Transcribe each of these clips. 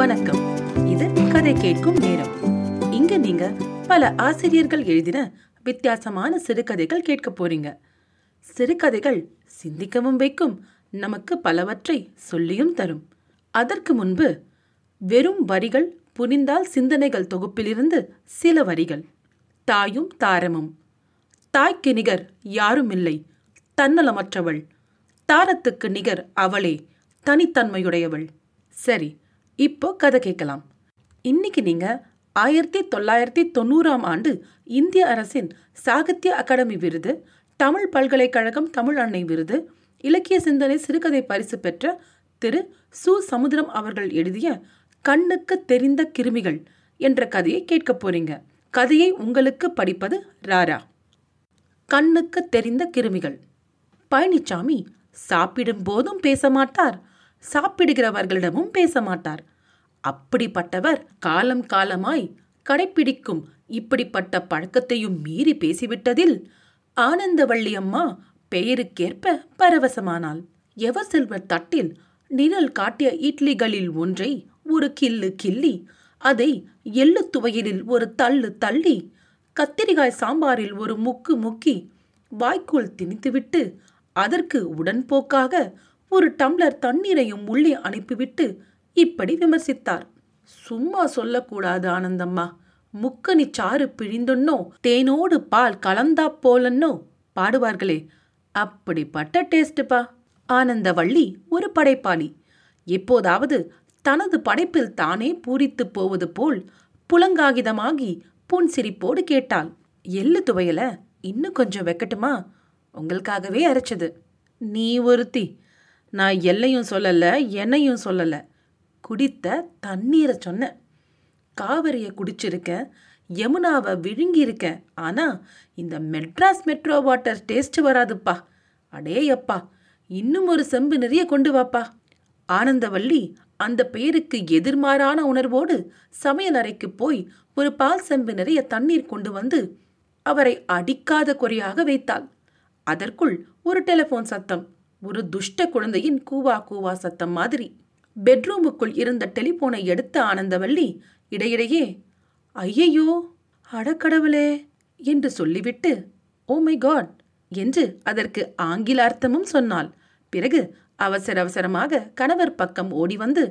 வணக்கம். இது கதை கேட்கும் நேரம். இங்க நீங்க பல ஆசிரியர்கள் எழுதின வித்தியாசமான சிறுகதைகள் கேட்க போறீங்க. சிறுகதைகள் சிந்திக்கவும் வைக்கும் நமக்கு பலவற்றை சொல்லியும் தரும். அதற்கு முன்பு வெறும் வரிகள் புரிந்தால் சிந்தனைகள் தொகுப்பிலிருந்து சில வரிகள். தாயும் தாரமும். தாய்க்கு நிகர் யாரும் இல்லை தன்னலமற்றவள். தாரத்துக்கு நிகர் அவளே. தனித்தன்மையுடையவள். சரி இப்போ கதை கேட்கலாம். இன்னைக்கு நீங்க ஆயிரத்தி தொள்ளாயிரத்தி தொண்ணூறாம் ஆண்டு இந்திய அரசின் சாகித்ய அகாடமி விருது தமிழ் பல்கலைக்கழகம் தமிழ் அன்னை விருது இலக்கிய சிந்தனை சிறுகதை பரிசு பெற்ற திரு. சு. சமுத்திரம் அவர்கள் எழுதிய கண்ணுக்கு தெரிந்த கிருமிகள் என்ற கதையை கேட்க போறீங்க. கதையை உங்களுக்கு படிப்பது ராரா. கண்ணுக்கு தெரிந்த கிருமிகள். பழனிச்சாமி சாப்பிடும் போதும் பேச மாட்டார். சாப்பிடுகிறவர்களிடமும் பேச மாட்டார் அப்படிப்பட்டவர் காலம் காலமாய் கடைப்பிடிக்கும் இப்படிப்பட்ட பழக்கத்தையும் மீறி பேசிவிட்டதில் ஆனந்தவள்ளி அம்மா பெயருக்கேற்ப பரவசமானாள். எவர் செல்வர் தட்டில் நிழல் காட்டிய இட்லிகளில் ஒன்றை ஒரு கில்லு கிள்ளி அதை எள்ளு துவையலில் ஒரு தள்ளு தள்ளி கத்திரிக்காய் சாம்பாரில் ஒரு முக்கு முக்கி வாய்க்குள் திணித்துவிட்டு அதற்கு உடன்போக்காக ஒரு டம்ளர் தண்ணீரையும் உள்ளே அனுப்பிவிட்டு இப்படி விமர்சித்தார். சும்மா சொல்லக்கூடாது ஆனந்தம்மா. முக்கனி சாறு பிழிந்தொன்னோ தேனோடு பால் கலந்தா போலன்னோ பாடுவார்களே. அப்படிப்பட்ட ஆனந்த ஆனந்தவள்ளி ஒரு படைப்பாளி. எப்போதாவது தனது படைப்பில் தானே பூரித்து போவது போல் புலங்காகிதமாகி புன்சிரிப்போடு கேட்டாள். எள்ளு துவையல இன்னும் கொஞ்சம் வைக்கட்டுமா? உங்களுக்காகவே அரைச்சது. நீ ஒருத்தி. நான் எல்லையும் சொல்லலை என்னையும் சொல்லலை. குடித்த தண்ணீரை சொன்னேன். காவிரியை குடிச்சிருக்கேன் யமுனாவை விழுங்கியிருக்கேன். ஆனால் இந்த மெட்ராஸ் மெட்ரோ வாட்டர் டேஸ்ட் வராதுப்பா. அடேயப்பா இன்னும் ஒரு செம்பு நிறைய கொண்டு வாப்பா. ஆனந்தவள்ளி அந்த பெயருக்கு எதிர்மாறான உணர்வோடு சமையல் அறைக்கு போய் ஒரு பால் செம்பு நிறைய தண்ணீர் கொண்டு வந்து அவரை அடிக்காத குறையாக வைத்தாள். அதற்குள் ஒரு டெலிபோன் சத்தம். ஒரு துஷ்ட குழந்தையின் கூவா கூவா சத்தம் மாதிரி. பெட்ரூமுக்குள் இருந்த டெலிபோனை எடுத்த ஆனந்தவள்ளி இடையிடையே ஐயையோ அடக்கடவுளே என்று சொல்லிவிட்டு ஓ மை காட் என்று அதற்கு ஆங்கில அர்த்தமும் சொன்னாள். பிறகு அவசர அவசரமாக கணவர் பக்கம் ஓடி வந்து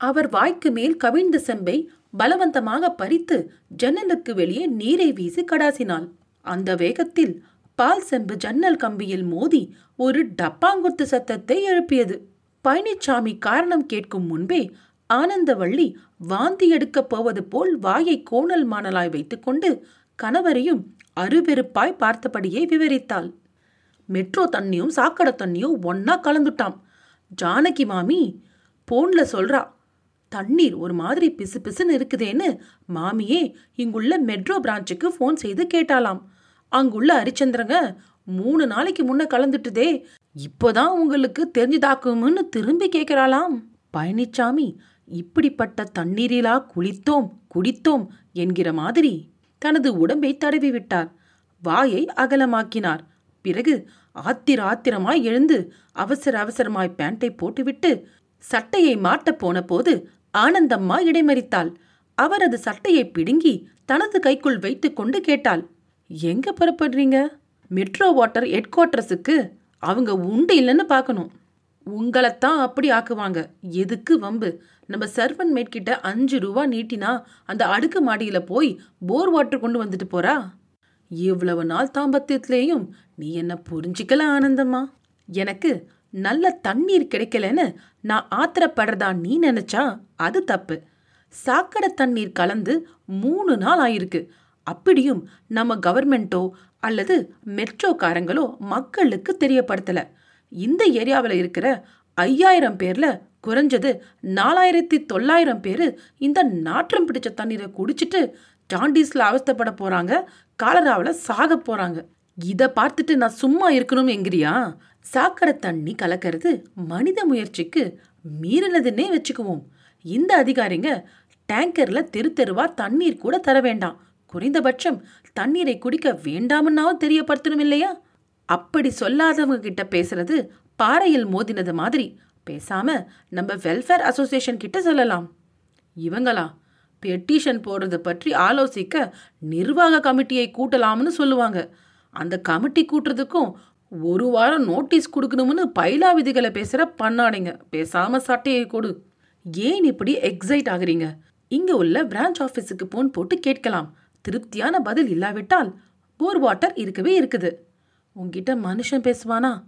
அவர் வாய்க்கு மேல் கவிழ்ந்த செம்பை பலவந்தமாக பறித்து ஜன்னலுக்கு வெளியே நீரை வீசி கடாசினாள். அந்த வேகத்தில் பால் செம்பு ஜன்னல் கம்பியில் மோதி ஒரு டப்பாங்குத்து சத்தத்தை எழுப்பியது. பழனிச்சாமி காரணம் கேட்கும் முன்பே ஆனந்தவள்ளி வாந்தி எடுக்கப் போவது போல் வாயை கோணல் மாணலாய் வைத்துக்கொண்டு கணவரையும் அருவெருப்பாய் பார்த்தபடியே விவரித்தாள். மெட்ரோ தண்ணியும் சாக்கடை தண்ணியும் ஒன்னா கலந்துட்டாம். ஜானகி மாமி போன்ல சொல்றா தண்ணீர் ஒரு மாதிரி பிசு பிசுன்னு இருக்குதேன்னு மாமியே இங்குள்ள மெட்ரோ பிரான்ச்சுக்கு ஃபோன் செய்து கேட்டாலாம் அங்குள்ள ஹரிச்சந்திரங்க மூணு நாளைக்கு முன்ன கலந்துட்டுதே இப்போதான் உங்களுக்கு தெரிஞ்சுதாக்கும்னு திரும்பி கேட்கிறாளாம். பழனிச்சாமி இப்படிப்பட்ட தண்ணீரிலா குளித்தோம் குடித்தோம் என்கிற மாதிரி தனது உடம்பை தடவி விட்டார் வாயை அகலமாக்கினார். பிறகு ஆத்திர ஆத்திரமாய் எழுந்து அவசர அவசரமாய் பேண்டை போட்டுவிட்டு சட்டையை மாட்டப் போன போது ஆனந்தம்மா இடைமறித்தாள். அவரது சட்டையை பிடுங்கி தனது கைக்குள் வைத்துக்கொண்டு கேட்டாள். எங்க புறப்படுறீங்க? மெட்ரோ வாட்டர் ஹெட் குவார்ட்டர்ஸுக்கு அவங்க உண்டு இல்லைன்னு பார்க்கணும். உங்களைத்தான் அப்படி ஆக்குவாங்க. எதுக்கு வம்பு? நம்ம சர்வன் மேட் கிட்ட அஞ்சு ரூபா நீட்டினா அந்த அடுக்கு மாடியில் போய் போர் வாட்டர் கொண்டு வந்துட்டு போறா? இவ்வளவு நாள் தாம்பத்தியத்திலேயும் நீ என்ன புரிஞ்சிக்கல ஆனந்தம்மா? எனக்கு நல்ல தண்ணீர் கிடைக்கலன்னு நான் ஆத்திரப்படுறதா நீ நினைச்சா அது தப்பு. சாக்கடை தண்ணீர் கலந்து மூணு நாள் ஆயிருக்கு. அப்படியும் நம்ம கவர்மெண்ட்டோ அல்லது மெட்ரோக்காரங்களோ மக்களுக்கு தெரியப்படுத்தல. இந்த ஏரியாவில் இருக்கிற ஐயாயிரம் பேரில் குறைஞ்சது நாலாயிரத்தி தொள்ளாயிரம் பேர் இந்த நாற்றம் பிடிச்ச தண்ணீரை குடிச்சிட்டு ஜாண்டிஸில் அவஸ்தப்பட போகிறாங்க காலராவில் சாக போகிறாங்க இதை பார்த்துட்டு நான் சும்மா இருக்கணும் எங்கிறியா சாக்கடை தண்ணி கலக்கிறது மனித முயற்சிக்கு மீறினதுன்னே வச்சுக்குவோம். இந்த அதிகாரிங்க டேங்கரில் தெரு தெருவாக தண்ணீர் கூட தர வேண்டாம். குறைந்தபட்சம் தண்ணீரை குடிக்க வேண்டாம்னாவும் தெரியப்படுத்தணும் இல்லையா அப்படி சொல்லாதவங்க கிட்ட பேசுறது பாறையில் மோதினது மாதிரி. பேசாம நம்ம வெல்ஃபேர் அசோசியேஷன் கிட்ட சொல்லலாம். இவங்களா பெட்டிஷன் போடுறது பற்றி ஆலோசிக்க நிர்வாக கமிட்டியை கூட்டலாம்னு சொல்லுவாங்க. அந்த கமிட்டி கூட்டுறதுக்கும் ஒரு வாரம் நோட்டீஸ் கொடுக்கணும்னு பைலா விதிகளை பேசுகிற பண்ணாடிங்க பேசாம சட்டையை கொடு. ஏன் இப்படி எக்ஸைட் ஆகுறீங்க? இங்க உள்ள பிரான்ச் ஆஃபீஸுக்கு போன் போட்டு கேட்கலாம். திருப்தியான பதில் இல்லாவிட்டால் போர் வாட்டர் இருக்கவே இருக்குது. உங்கிட்ட மனுஷன் பேசுவானா?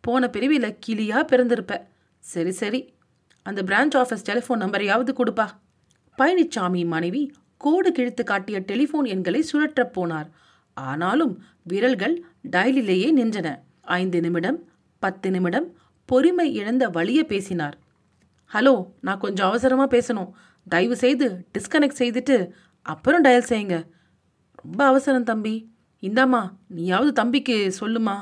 போன பிரிவில் கிளியாக பிறந்திருப்ப. சரி சரி. அந்த பிரான்ச் ஆஃபீஸ் டெலிஃபோன் நம்பரையாவது கொடுப்பா. பழனிச்சாமி மனைவி கோடு கிழித்து காட்டிய டெலிஃபோன் எண்களை சுழற்றப் போனார். ஆனாலும் விரல்கள் டயலிலேயே நின்றன. ஐந்து நிமிடம் பத்து நிமிடம் பொறுமை இழந்த வழிய பேசினார். ஹலோ நான் கொஞ்சம் அவசரமாக பேசணும். தயவு செய்து டிஸ்கனெக்ட் செய்துட்டு அப்புறம் டயல் செய்யுங்க. ரொம்ப அவசரம் தம்பி. இந்தாம்மா நீயாவது தம்பிக்கு சொல்லுமா.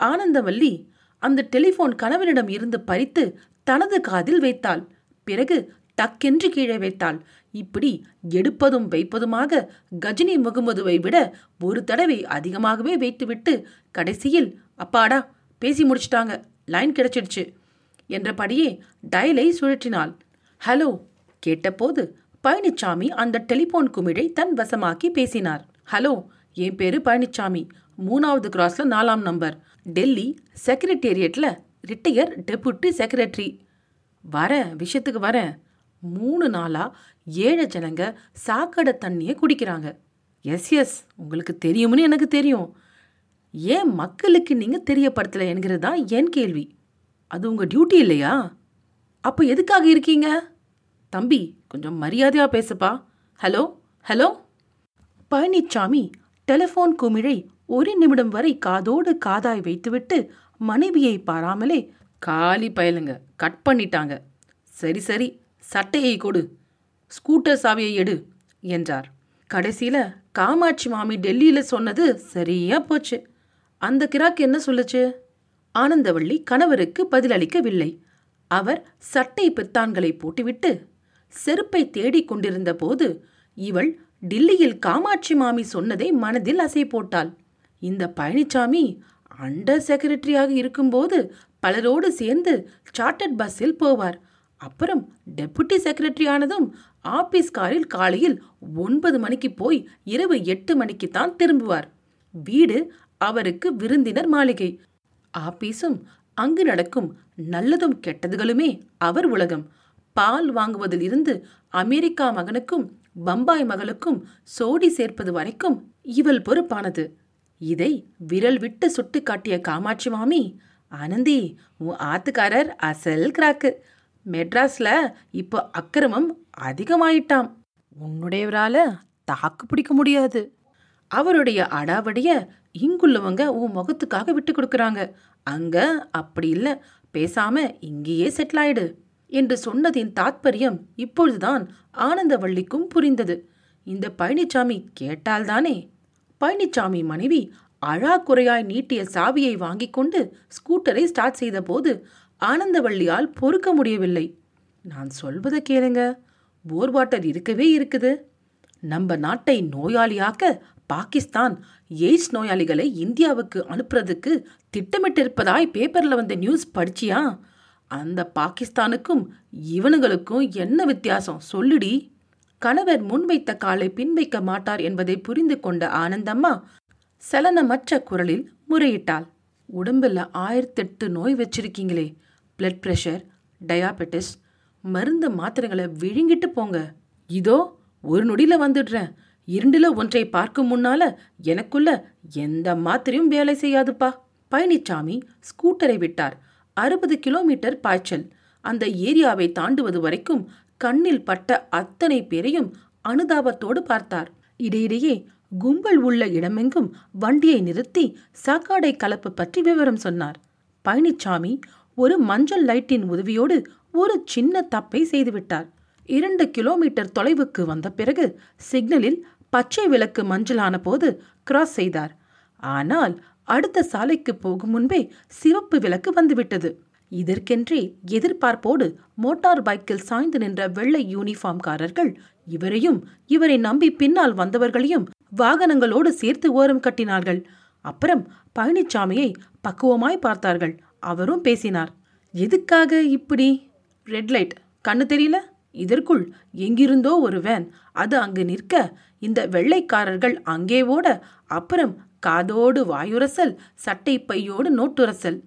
ஆனந்தவல்லி அந்த டெலிஃபோன் கணவனிடம் இருந்து பறித்து தனது காதில் வைத்தாள். பிறகு டக்கென்று கீழே வைத்தாள். இப்படி எடுப்பதும் வைப்பதுமாக கஜினி முகமதுவை விட ஒரு தடவை அதிகமாகவே வைத்துவிட்டு கடைசியில் அப்பாடா பேசி முடிச்சிட்டாங்க. லைன் கிடைச்சிடுச்சு. என்றபடியே டயலை சுழற்றினாள். ஹலோ கேட்டபோது பழனிச்சாமி அந்த டெலிபோன் குமிழை தன் வசமாக்கி பேசினார். ஹலோ என் பேரு பழனிச்சாமி. மூணாவது கிராஸ்ல நாலாம் நம்பர். டெல்லி செக்ரட்டேரியட்ல ரிட்டையர் டெபுட்டி செக்ரட்டரி. வரேன் விஷயத்துக்கு வரேன் மூணு நாளா ஏழை ஜனங்க சாக்கடை தண்ணியை குடிக்கிறாங்க. எஸ் எஸ் உங்களுக்கு தெரியும்னு எனக்கு தெரியும். ஏன் மக்களுக்கு நீங்க தெரியப்படுத்தலை என்கிறது தான் என் கேள்வி. அது உங்க டியூட்டி இல்லையா? அப்போ எதுக்காக இருக்கீங்க? தம்பி கொஞ்சம் மரியாதையா பேசுப்பா. Hello hello? பழனிச்சாமி டெலிஃபோன் குமிழை ஒரு நிமிடம் வரை காதோடு காதாய் வைத்துவிட்டு மனைவியை பாராமலே காலி பயலுங்க கட் பண்ணிட்டாங்க. சரி சரி சட்டையை கொடு. ஸ்கூட்டர் சாவியை எடு என்றார். கடைசியில காமாட்சி மாமி டெல்லியில சொன்னது சரியா போச்சு. அந்த கிராக் என்ன சொல்லுச்சு? ஆனந்தவள்ளி கணவருக்கு பதிலளிக்கவில்லை. அவர் சட்டை பித்தான்களை போட்டுவிட்டு செருப்பை தேடிக் கொண்டிருந்த போது இவள் டில்லியில் காமாட்சி மாமி சொன்னதை மனதில் அசை போட்டாள். இந்த பழனிசாமி அண்டர் செக்ரட்டரியாக இருக்கும்போது பலரோடு சேர்ந்து சார்ட்டர்ட் பஸ்ஸில் போவார். அப்புறம் டெபுட்டி செக்ரட்டரி ஆனதும் ஆபீஸ் காரில் காலையில் ஒன்பது மணிக்கு போய் இரவு எட்டு மணிக்கு தான் திரும்புவார். வீடு அவருக்கு விருந்தினர் மாளிகை. ஆபீஸும் அங்கு நடக்கும் நல்லதும் கெட்டதுகளுமே அவர் உலகம். பால் வாங்குவதில் இருந்து அமெரிக்கா மகனுக்கும் பம்பாய் மகளுக்கும் சோடி சேர்ப்பது வரைக்கும் இவள் பொறுப்பானது. இதை விரல் விட்டு சுட்டு காட்டிய காமாட்சி மாமி ஆனந்தி உன் ஆத்துக்காரர் அசல் கிராக்கு. மெட்ராஸ்ல இப்போ அக்கிரமம் அதிகமாயிட்டாம். உன்னுடையவரால தாக்கு பிடிக்க முடியாது. அவருடைய அடாவடிய இங்குள்ளவங்க உன் முகத்துக்காக விட்டு கொடுக்கறாங்க. அங்க அப்படி இல்ல. பேசாம இங்கேயே செட்டில் ஆயிடு. என்று சொன்னதின் தாத்பரியம் இப்பொழுதுதான் ஆனந்தவள்ளிக்கும் புரிந்தது. இந்த பழனிச்சாமி கேட்டால்தானே? பழனிச்சாமி மனைவி அழாக்குறையாய் நீட்டிய சாவியை வாங்கிக் கொண்டு ஸ்கூட்டரை ஸ்டார்ட் செய்தபோது ஆனந்தவள்ளியால் பொறுக்க முடியவில்லை. நான் சொல்வதை கேளுங்க. போர் வாட்டர் இருக்கவே இருக்குது. நம்ம நாட்டை நோயாளியாக்க பாகிஸ்தான் எய்ட்ஸ் நோயாளிகளை இந்தியாவுக்கு அனுப்புறதுக்கு திட்டமிட்டிருப்பதாய் பேப்பரில் வந்த நியூஸ் படிச்சியா? அந்த பாகிஸ்தானுக்கும் இவனுங்களுக்கும் என்ன வித்தியாசம்? சொல்லுடி. கணவர் முன்வைத்த காலை பின்வைக்க மாட்டார் என்பதை புரிந்து கொண்ட ஆனந்தம்மா சலனமற்ற குரலில் முறையிட்டாள். உடம்புல ஆயிரத்தெட்டு நோய் வச்சிருக்கீங்களே. பிளட் ப்ரெஷர் டயாபெட்டிஸ் மருந்து மாத்திரைகளை விழுங்கிட்டு போங்க. இதோ ஒரு நொடியில வந்துடுறேன். இரண்டில் ஒன்றை பார்க்கும் முன்னால எனக்குள்ள எந்த மாத்திரையும் வேலை செய்யாதுப்பா. பழனிச்சாமி ஸ்கூட்டரை விட்டார். அறுபது கிலோமீட்டர் பாய்ச்சல். அந்த ஏரியாவை தாண்டுவது வரைக்கும் கண்ணில் பட்ட அத்தனை பேரையும் அனுதாபத்தோடு பார்த்தார். இடையிடையே கும்பல் உள்ள இடமெங்கும் வண்டியை நிறுத்தி சாக்காடை கலப்பு பற்றி விவரம் சொன்னார். பழனிச்சாமி ஒரு மஞ்சள் லைட்டின் உதவியோடு ஒரு சின்ன தப்பை செய்துவிட்டார். இரண்டு கிலோமீட்டர் தொலைவுக்கு வந்த பிறகு சிக்னலில் பச்சை விளக்கு மஞ்சளான போது கிராஸ் செய்தார். ஆனால் அடுத்த சாலைக்கு போகும் முன்பே சிவப்பு விளக்கு வந்துவிட்டது. இதற்கென்றே எதிர்பார்ப்போடு மோட்டார் பைக்கில் சாய்ந்து நின்ற வெள்ளை யூனிஃபார்ம்காரர்கள் இவரையும் இவரை நம்பி பின்னால் வந்தவர்களையும் வாகனங்களோடு சேர்த்து ஓரம் கட்டினார்கள். அப்புறம் பழனிச்சாமியை பக்குவமாய் பார்த்தார்கள். அவரும் பேசினார். எதுக்காக இப்படி? ரெட் லைட் கண்ணு தெரியல? இதற்குள் எங்கிருந்தோ ஒரு வேன் அது அங்கு நிற்க இந்த வெள்ளைக்காரர்கள் அங்கே ஓட அப்புறம் காதோடு வாயுரசல் சட்டை பையோடு நோட்டுரசல்.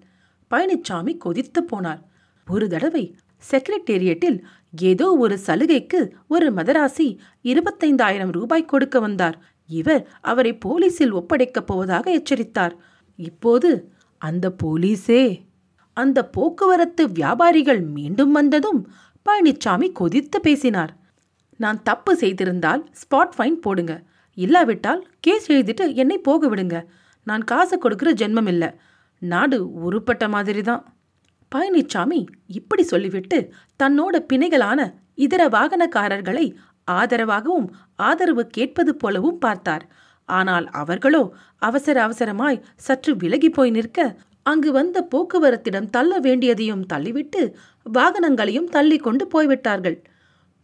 பழனிச்சாமி கொதித்து போனார். ஒரு தடவை செக்ரட்டேரியட்டில் ஏதோ ஒரு சலுகைக்கு ஒரு மதராசி இருபத்தைந்தாயிரம் ரூபாய் கொடுக்க வந்தார். இவர் அவரை போலீசில் ஒப்படைக்கப் போவதாக எச்சரித்தார். இப்போது அந்த போலீஸே அந்த போக்குவரத்து வியாபாரிகள் மீண்டும் வந்ததும் பழனிச்சாமி கொதித்து பேசினார். நான் தப்பு செய்திருந்தால் ஸ்பாட் ஃபைன் போடுங்க. இல்லாவிட்டால் கேஸ் எழுதிட்டு என்னை போக விடுங்க. நான் காசு கொடுக்குற ஜென்மம் இல்லை. நாடு உருப்பட்ட மாதிரி தான் பழனிச்சாமி இப்படி சொல்லிவிட்டு தன்னோட பிணைகளான இதர வாகனக்காரர்களை ஆதரவாகவும் ஆதரவு கேட்பது போலவும் பார்த்தார். ஆனால் அவர்களோ அவசர அவசரமாய் சற்று விலகி போய் நிற்க அங்கு வந்த போக்குவரத்திடம் தள்ள வேண்டியதையும் தள்ளிவிட்டு வாகனங்களையும் தள்ளி கொண்டு போய்விட்டார்கள்.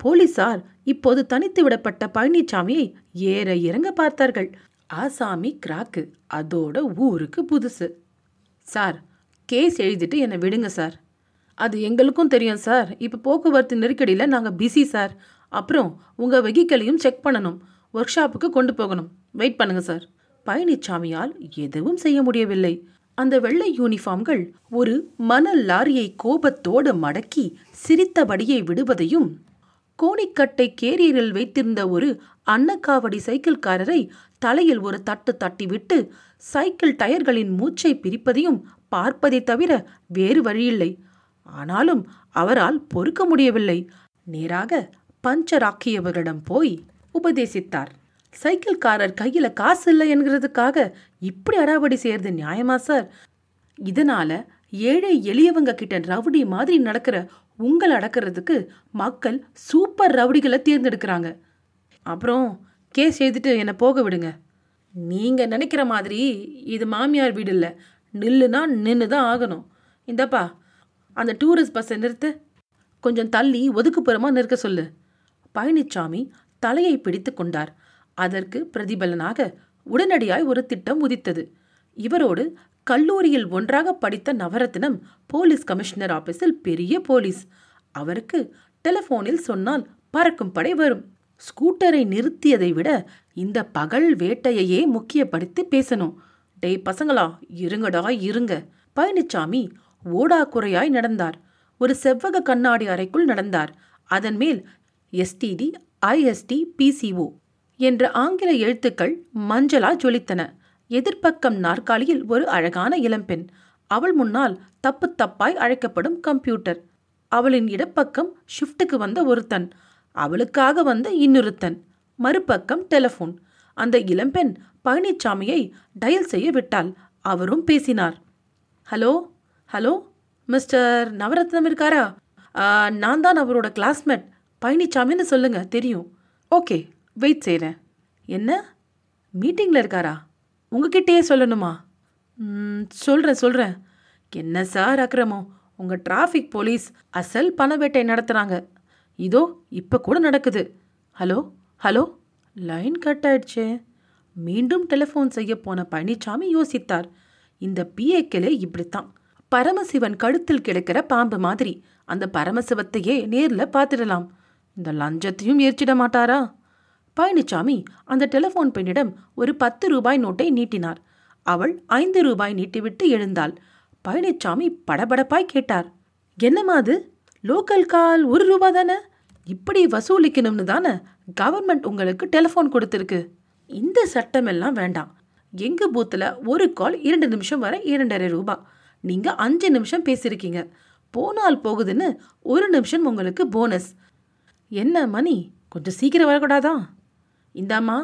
போலீசார் இப்போது தனித்து விடப்பட்ட பழனிச்சாமியை ஏற இறங்க பார்த்தார்கள். ஆசாமி கிராக்கு அதோட ஊருக்கு புதுசு. சார் கேஸ் எழுதிட்டு என்னை விடுங்க சார். அது எங்களுக்கும் தெரியும் சார். இப்போ போக்குவரத்து நெருக்கடியில் நாங்கள் பிஸி சார். அப்புறம் உங்கள் வெஹிக்கலையும் செக் பண்ணணும். ஒர்க் ஷாப்புக்கு கொண்டு போகணும். வெயிட் பண்ணுங்க சார். பழனிச்சாமியால் எதுவும் செய்ய முடியவில்லை. அந்த வெள்ளை யூனிஃபார்ம்கள் ஒரு மணல் லாரியை கோபத்தோடு மடக்கி சிரித்தபடியே விடுவதையும் கோணிக்கட்டை கேரியரில் வைத்திருந்த ஒரு அன்னக்காவடி சைக்கிள்காரரை தலையில் ஒரு தட்டு தட்டிவிட்டு சைக்கிள் டயர்களின் மூச்சை பிரிப்பதையும் பார்ப்பதை தவிர வேறு வழியில்லை. ஆனாலும் அவரால் பொறுக்க முடியவில்லை. நேராக பஞ்சராக்கியவர்களிடம் போய் உபதேசித்தார். சைக்கிள்காரர் கையில காசு இல்லை என்கிறதுக்காக இப்படி அடாவடி செய்யறது நியாயமா சார்? இதனால ஏழை எளியவங்க கிட்ட ரவுடி மாதிரி நடக்கிற உங்களை அடக்கிறதுக்கு மக்கள் சூப்பர் ரவுடிகளை தேர்ந்தெடுக்கிறாங்க. அப்புறம் கேஸ் எழுதிட்டு என்னை போக விடுங்க. நீங்கள் நினைக்கிற மாதிரி இது மாமியார் வீடு இல்லை. நில்லுனா நின்று தான் ஆகணும். இந்தப்பா அந்த டூரிஸ்ட் பஸ்ஸை நிறுத்து. கொஞ்சம் தள்ளி ஒதுக்குப்புறமாக நிற்க சொல்லு. பழனிச்சாமி தலையை பிடித்து கொண்டார். அதற்கு பிரதிபலனாக உடனடியாய் ஒரு திட்டம் உதித்தது. இவரோடு கல்லூரியில் ஒன்றாக படித்த நவரத்னம் போலீஸ் கமிஷனர் ஆபீஸில் பெரிய போலீஸ். அவருக்கு டெலிபோனில் சொன்னால் பறக்கும் படை வரும். ஸ்கூட்டரை நிறுத்தியதை விட இந்த பகல் வேட்டையையே முக்கியப்படுத்தி பேசணும். டேய் பசங்களா இருங்கடா இருங்க. பழனிச்சாமி ஓடாக்குறையாய் நடந்தார். ஒரு செவ்வக கண்ணாடி அறைக்குள் நடந்தார். அதன் மேல் எஸ்டிடி ஐஎஸ்டி பிசிஓ என்ற ஆங்கில எழுத்துக்கள் மஞ்சளா ஜொலித்தன. எதிர்ப்பக்கம் நாற்காலியில் ஒரு அழகான இளம்பெண். அவள் முன்னால் தப்பு தப்பாய் அழைக்கப்படும் கம்ப்யூட்டர். அவளின் இடப்பக்கம் ஷிஃப்ட்டுக்கு வந்த ஒருத்தன். அவளுக்காக வந்த இன்னொருத்தன். மறுபக்கம் டெலிஃபோன். அந்த இளம்பெண் பழனிச்சாமியை டயல் செய்ய விட்டாள். அவரும் பேசினார். ஹலோ ஹலோ மிஸ்டர் நவரத்னம் இருக்காரா? நான் தான் அவரோட கிளாஸ்மேட். பழனிச்சாமின்னு சொல்லுங்க தெரியும். ஓகே வெயிட் செய்கிறேன் என்ன? மீட்டிங்கில் இருக்காரா? உங்ககிட்டயே சொல்லணுமா? சொல்கிறேன் சொல்கிறேன் என்ன சார் அக்கிரமம் உங்கள் டிராஃபிக் போலீஸ் அசல் பண வேட்டை இதோ இப்போ கூட நடக்குது. ஹலோ ஹலோ லைன் கட் ஆயிடுச்சே. மீண்டும் டெலிஃபோன் செய்ய போன பழனிசாமி யோசித்தார். இந்த பிஏக்களே இப்படித்தான். பரமசிவன் கழுத்தில் கிடக்கிற பாம்பு மாதிரி. அந்த பரமசிவத்தையே நேரில் பார்த்துடலாம். இந்த லஞ்சத்தையும் ஏற்றிட மாட்டாரா? பழனிசாமி அந்த டெலிஃபோன் பெண்ணிடம் ஒரு பத்து ரூபாய் நோட்டை நீட்டினார். அவள் ஐந்து ரூபாய் நீட்டிவிட்டு எழுந்தாள். பழனிசாமி படபடப்பாய் கேட்டார். என்னம்மா அது? லோக்கல் கால் ஒரு ரூபா தானே? இப்படி வசூலிக்கணும்னு தானே கவர்மெண்ட் உங்களுக்கு டெலிஃபோன் கொடுத்துருக்கு. இந்த சட்டமெல்லாம் வேண்டாம். எங்க பூத்தில் ஒரு கால் இரண்டு நிமிஷம் வர இரண்டரை ரூபா. நீங்க அஞ்சு நிமிஷம் பேசியிருக்கீங்க போனால் போகுதுன்னு ஒரு நிமிஷம் உங்களுக்கு போனஸ் என்ன மணி? கொஞ்சம் சீக்கிரம் வரக்கூடாதா? இந்தாம்மா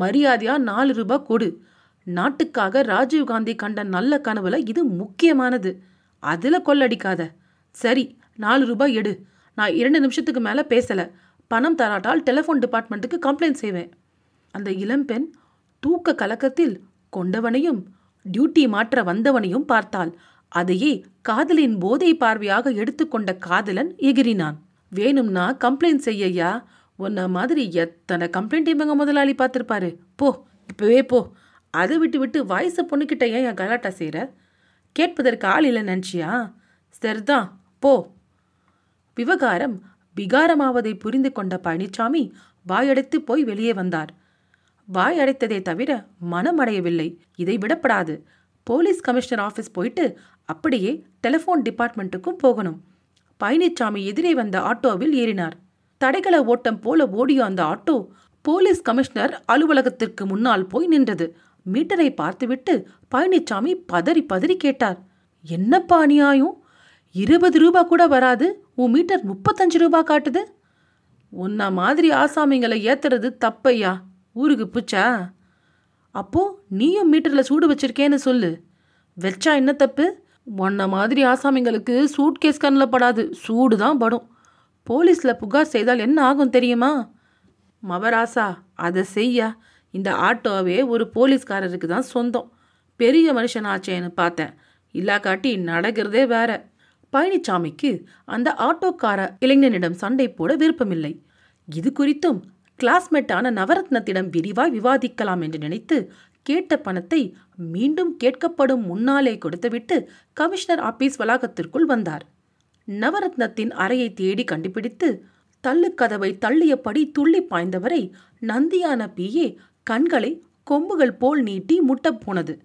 மரியாதையா நாலு ரூபாய் கொடு. நாட்டுக்காக ராஜீவ் காந்தி கண்ட நல்ல கனவுல இது முக்கியமானது. அதுல கொள்ளடிக்காத. சரி நாலு ரூபாய் எடு. நான் இரண்டு நிமிஷத்துக்கு மேல பேசல. பணம் தராட்டால் டெலிஃபோன் டிபார்ட்மெண்ட்டுக்கு கம்ப்ளைண்ட் செய்வேன். அந்த இளம்பெண் தூக்க கலக்கத்தில் கொண்டவனையும் டியூட்டி மாற்ற வந்தவனையும் பார்த்தாள். அதையே காதலின் போதை பார்வையாக எடுத்துக்கொண்ட காதலன் எகிரினான் வேணும்னா கம்ப்ளைண்ட் செய்யய்யா. உன்ன மாதிரி எத்தனை கம்ப்ளைண்ட் இவங்க முதலாளி பார்த்துருப்பாரு. போ இப்பவே போ. அதை விட்டு விட்டு வயசு பொண்ணுக்கிட்ட ஏன் என் கலாட்டா செய்கிற கேட்பதற்கு ஆள் இல்லை நினச்சியா? சரிதான் போ. விவகாரம் விகாரமாவதை புரிந்து கொண்ட பழனிசாமி வாயடைத்து போய் வெளியே வந்தார். வாய் அடைத்ததே தவிர மனம் அடையவில்லை. இதை விடப்படாது. போலீஸ் கமிஷனர் ஆஃபீஸ் போயிட்டு அப்படியே டெலிஃபோன் டிபார்ட்மெண்ட்டுக்கும் போகணும். பழனிசாமி எதிரே வந்த ஆட்டோவில் ஏறினார். தடைகள ஓட்டம் போல ஓடிய அந்த ஆட்டோ போலீஸ் கமிஷனர் அலுவலகத்திற்கு முன்னால் போய் நின்றது. மீட்டரை பார்த்துவிட்டு பழனிசாமி பதறி பதறி கேட்டார். என்னப்பா அநியாயம்? இருபது ரூபா கூட வராது. உன் மீட்டர் முப்பத்தஞ்சு ரூபா காட்டுது. உன்ன மாதிரி ஆசாமிங்களை ஏத்துறது தப்பையா? ஊருக்கு பிச்சா? அப்போ நீயும் மீட்டரில் சூடு வச்சிருக்கேன்னு சொல்லு. வச்சா என்ன தப்பு? உன்ன மாதிரி ஆசாமிங்களுக்கு சூட்கேஸ் கண்ணில் படாது. சூடு தான் படும். போலீஸில் புகார் செய்தால் என்ன ஆகும் தெரியுமா? மவராசா அதை செய்யா. இந்த ஆட்டோவே ஒரு போலீஸ்காரருக்கு தான் சொந்தம். பெரிய மனுஷனாச்சேன்னு பார்த்தேன். இல்லாக்காட்டி நடக்கிறதே வேற. பழனிசாமிக்கு அந்த ஆட்டோக்கார இளைஞனிடம் சண்டை போட விருப்பமில்லை. இது குறித்தும் கிளாஸ்மேட்டான நவரத்னத்திடம் விரிவாய் விவாதிக்கலாம் என்று நினைத்து கேட்ட பணத்தை மீண்டும் கேட்கப்படும் முன்னாலே கொடுத்துவிட்டு கமிஷனர் ஆபீஸ் வளாகத்திற்குள் வந்தார். நவரத்னத்தின் அறையை தேடி கண்டுபிடித்து தள்ளுக்கதவை தள்ளியபடி துள்ளி பாய்ந்தவரை நந்தியான பிஏ கண்களை கொம்புகள் போல் நீட்டி முட்டப் போனது.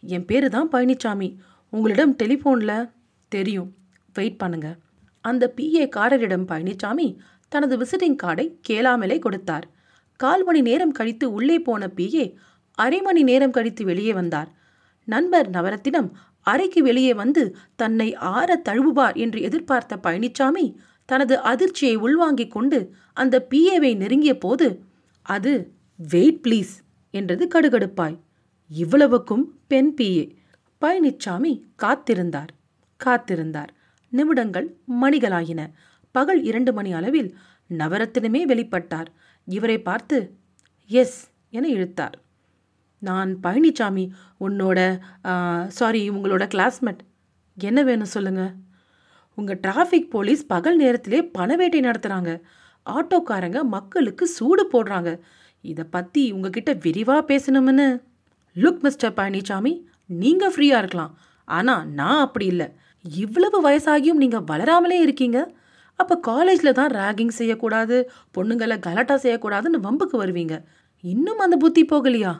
என் பேரு தான் பழனிசாமி உங்களிடம் டெலிஃபோனில் தெரியும். வெயிட் பண்ணுங்க. அந்த பிஏ காரரிடம் பழனிசாமி தனது விசிட்டிங் கார்டை கேளாமலே கொடுத்தார். கால் மணி நேரம் கழித்து உள்ளே போன பிஏ அரை மணி நேரம் கழித்து வெளியே வந்தார். நண்பர் நவரத்தினம் அறைக்கு வெளியே வந்து தன்னை ஆற தழுவுவார் என்று எதிர்பார்த்த பழனிசாமி தனது அதிர்ச்சியை உள்வாங்கிக் கொண்டு அந்த பிஏவை நெருங்கிய போது அது வெயிட் ப்ளீஸ் என்றது கடுகடுப்பாய். இவ்வளவுக்கும் பெண் பிஏ பழனிச்சாமி காத்திருந்தார். காத்திருந்தார். நிமிடங்கள் மணிகளாயின. பகல் இரண்டு மணி அளவில் நவரத்தினமே வெளிப்பட்டார். இவரை பார்த்து எஸ் என இழுத்தார். நான் பழனிசாமி உன்னோட சாரி உங்களோட கிளாஸ்மேட் என்ன வேணும் சொல்லுங்கள் உங்கள் டிராஃபிக் போலீஸ் பகல் நேரத்திலே பணவேட்டை நடத்துகிறாங்க ஆட்டோக்காரங்க மக்களுக்கு சூடு போடுறாங்க. இதை பற்றி உங்ககிட்ட விரிவாக பேசணும்னு. லுக் மிஸ்டர் பழனிசாமி நீங்கள் ஃப்ரீயாக இருக்கலாம். ஆனால் நான் அப்படி இல்லை. இவ்வளவு வயசாகியும் நீங்கள் வளராமலே இருக்கீங்க. அப்போ காலேஜில் தான் ரேகிங் செய்யக்கூடாது பொண்ணுங்களை கலாட்டா செய்யக்கூடாதுன்னு வம்புக்கு வருவீங்க. இன்னும் அந்த புத்தி போகலையா?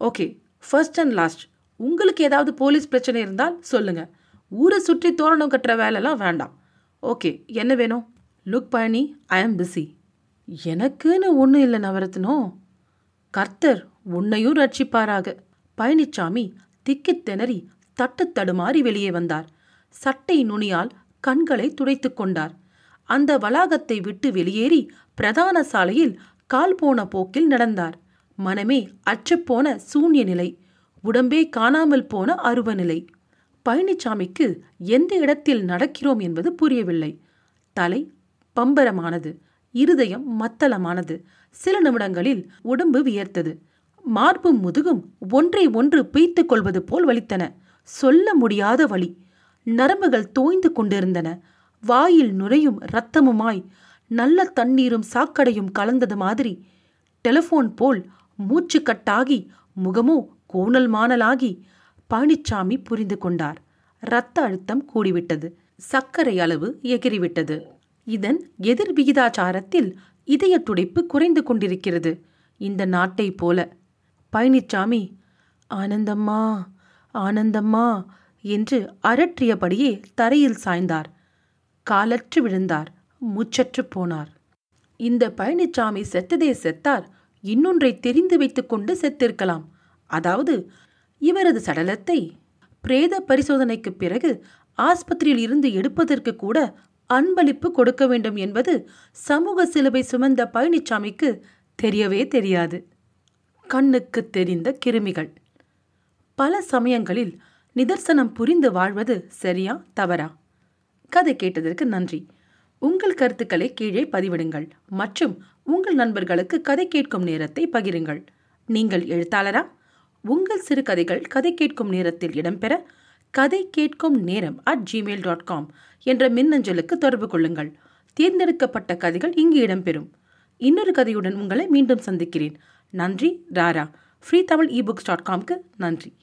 ஓகே ஃபர்ஸ்ட் அண்ட் லாஸ்ட் உங்களுக்கு ஏதாவது போலீஸ் பிரச்சனை இருந்தால் சொல்லுங்க. ஊரை சுற்றி தோரணம் கட்டுற வேலைலாம் வேண்டாம். ஓகே என்ன வேணும்? லுக் பழனி ஐ ஆம் பிஸி எனக்குன்னு ஒன்றும் இல்லை நவரத்னோ. கர்த்தர் உன்னையும் ரட்சிப்பாராக. பழனிச்சாமி திக்கித் திணறி தட்டு தடுமாறி வெளியே வந்தார். சட்டை நுனியால் கண்களை துடைத்து கொண்டார். அந்த வளாகத்தை விட்டு வெளியேறி பிரதான சாலையில் கால் போன போக்கில் நடந்தார். மனமே அற்றுப்போன சூன்ய நிலை உடம்பே காணாமல் போன அருவ நிலை பழனிசாமிக்கு எந்த இடத்தில் நடக்கிறோம் என்பது புரியவில்லை. தலை பம்பரமானது இருதயம் மத்தளமானது. சில நிமிடங்களில் உடம்பு வியர்த்தது. மார்பும் முதுகும் ஒன்றை ஒன்று பிய்த்துக் கொள்வது போல் வலித்தன. சொல்ல முடியாத வலி. நரம்புகள் தோய்ந்து கொண்டிருந்தன. வாயில் நுரையும் இரத்தமுமாய் நல்ல தண்ணீரும் சாக்கடையும் கலந்தது மாதிரி. டெலிஃபோன் போல் மூச்சுக்கட்டாகி முகமோ கோணல் மானலாகி பழனிச்சாமி புரிந்து கொண்டார். இரத்த அழுத்தம் கூடிவிட்டது. சர்க்கரை அளவு எகிறிவிட்டது. இதன் எதிர் விகிதாச்சாரத்தில் இதய துடைப்பு குறைந்து கொண்டிருக்கிறது. இந்த நாட்டை போல பழனிச்சாமி ஆனந்தம்மா ஆனந்தம்மா என்று அரற்றியபடியே தரையில் சாய்ந்தார். காலற்று விழுந்தார். மூச்சற்று போனார். இந்த பழனிச்சாமி செத்ததே செத்தார். இன்னொன்றை தெரிந்து வைத்துக்கொண்டு செத்திருக்கலாம். அதாவது இவரது சடலத்தை பிரேத பரிசோதனைக்கு பிறகு ஆஸ்பத்திரியில் இருந்து எடுப்பதற்கு கூட அன்பளிப்பு கொடுக்க வேண்டும் என்பது சமூக சிலுவை சுமந்த பழனிசாமிக்கு தெரியவே தெரியாது. கண்ணுக்கு தெரிந்த கிருமிகள். பல சமயங்களில் நிதர்சனம் புரிந்து வாழ்வது சரியா தவறா? கதை கேட்டதற்கு நன்றி. உங்கள் கருத்துக்களை கீழே பதிவிடுங்கள். மற்றும் உங்கள் நண்பர்களுக்கு கதை கேட்கும் நேரத்தை பகிருங்கள். நீங்கள் எழுத்தாளரா? உங்கள் சிறுகதைகள் கதை கேட்கும் நேரத்தில் இடம்பெற கதை கேட்கும் நேரம் அட் ஜிமெயில் டாட் காம் என்ற மின்னஞ்சலுக்கு தொடர்பு கொள்ளுங்கள். தேர்ந்தெடுக்கப்பட்ட கதைகள் இங்கு இடம்பெறும். இன்னொரு கதையுடன் உங்களை மீண்டும் சந்திக்கிறேன். நன்றி ராரா. ஃப்ரீ தமிழ் இபுக்ஸ் டாட் காம்க்கு நன்றி.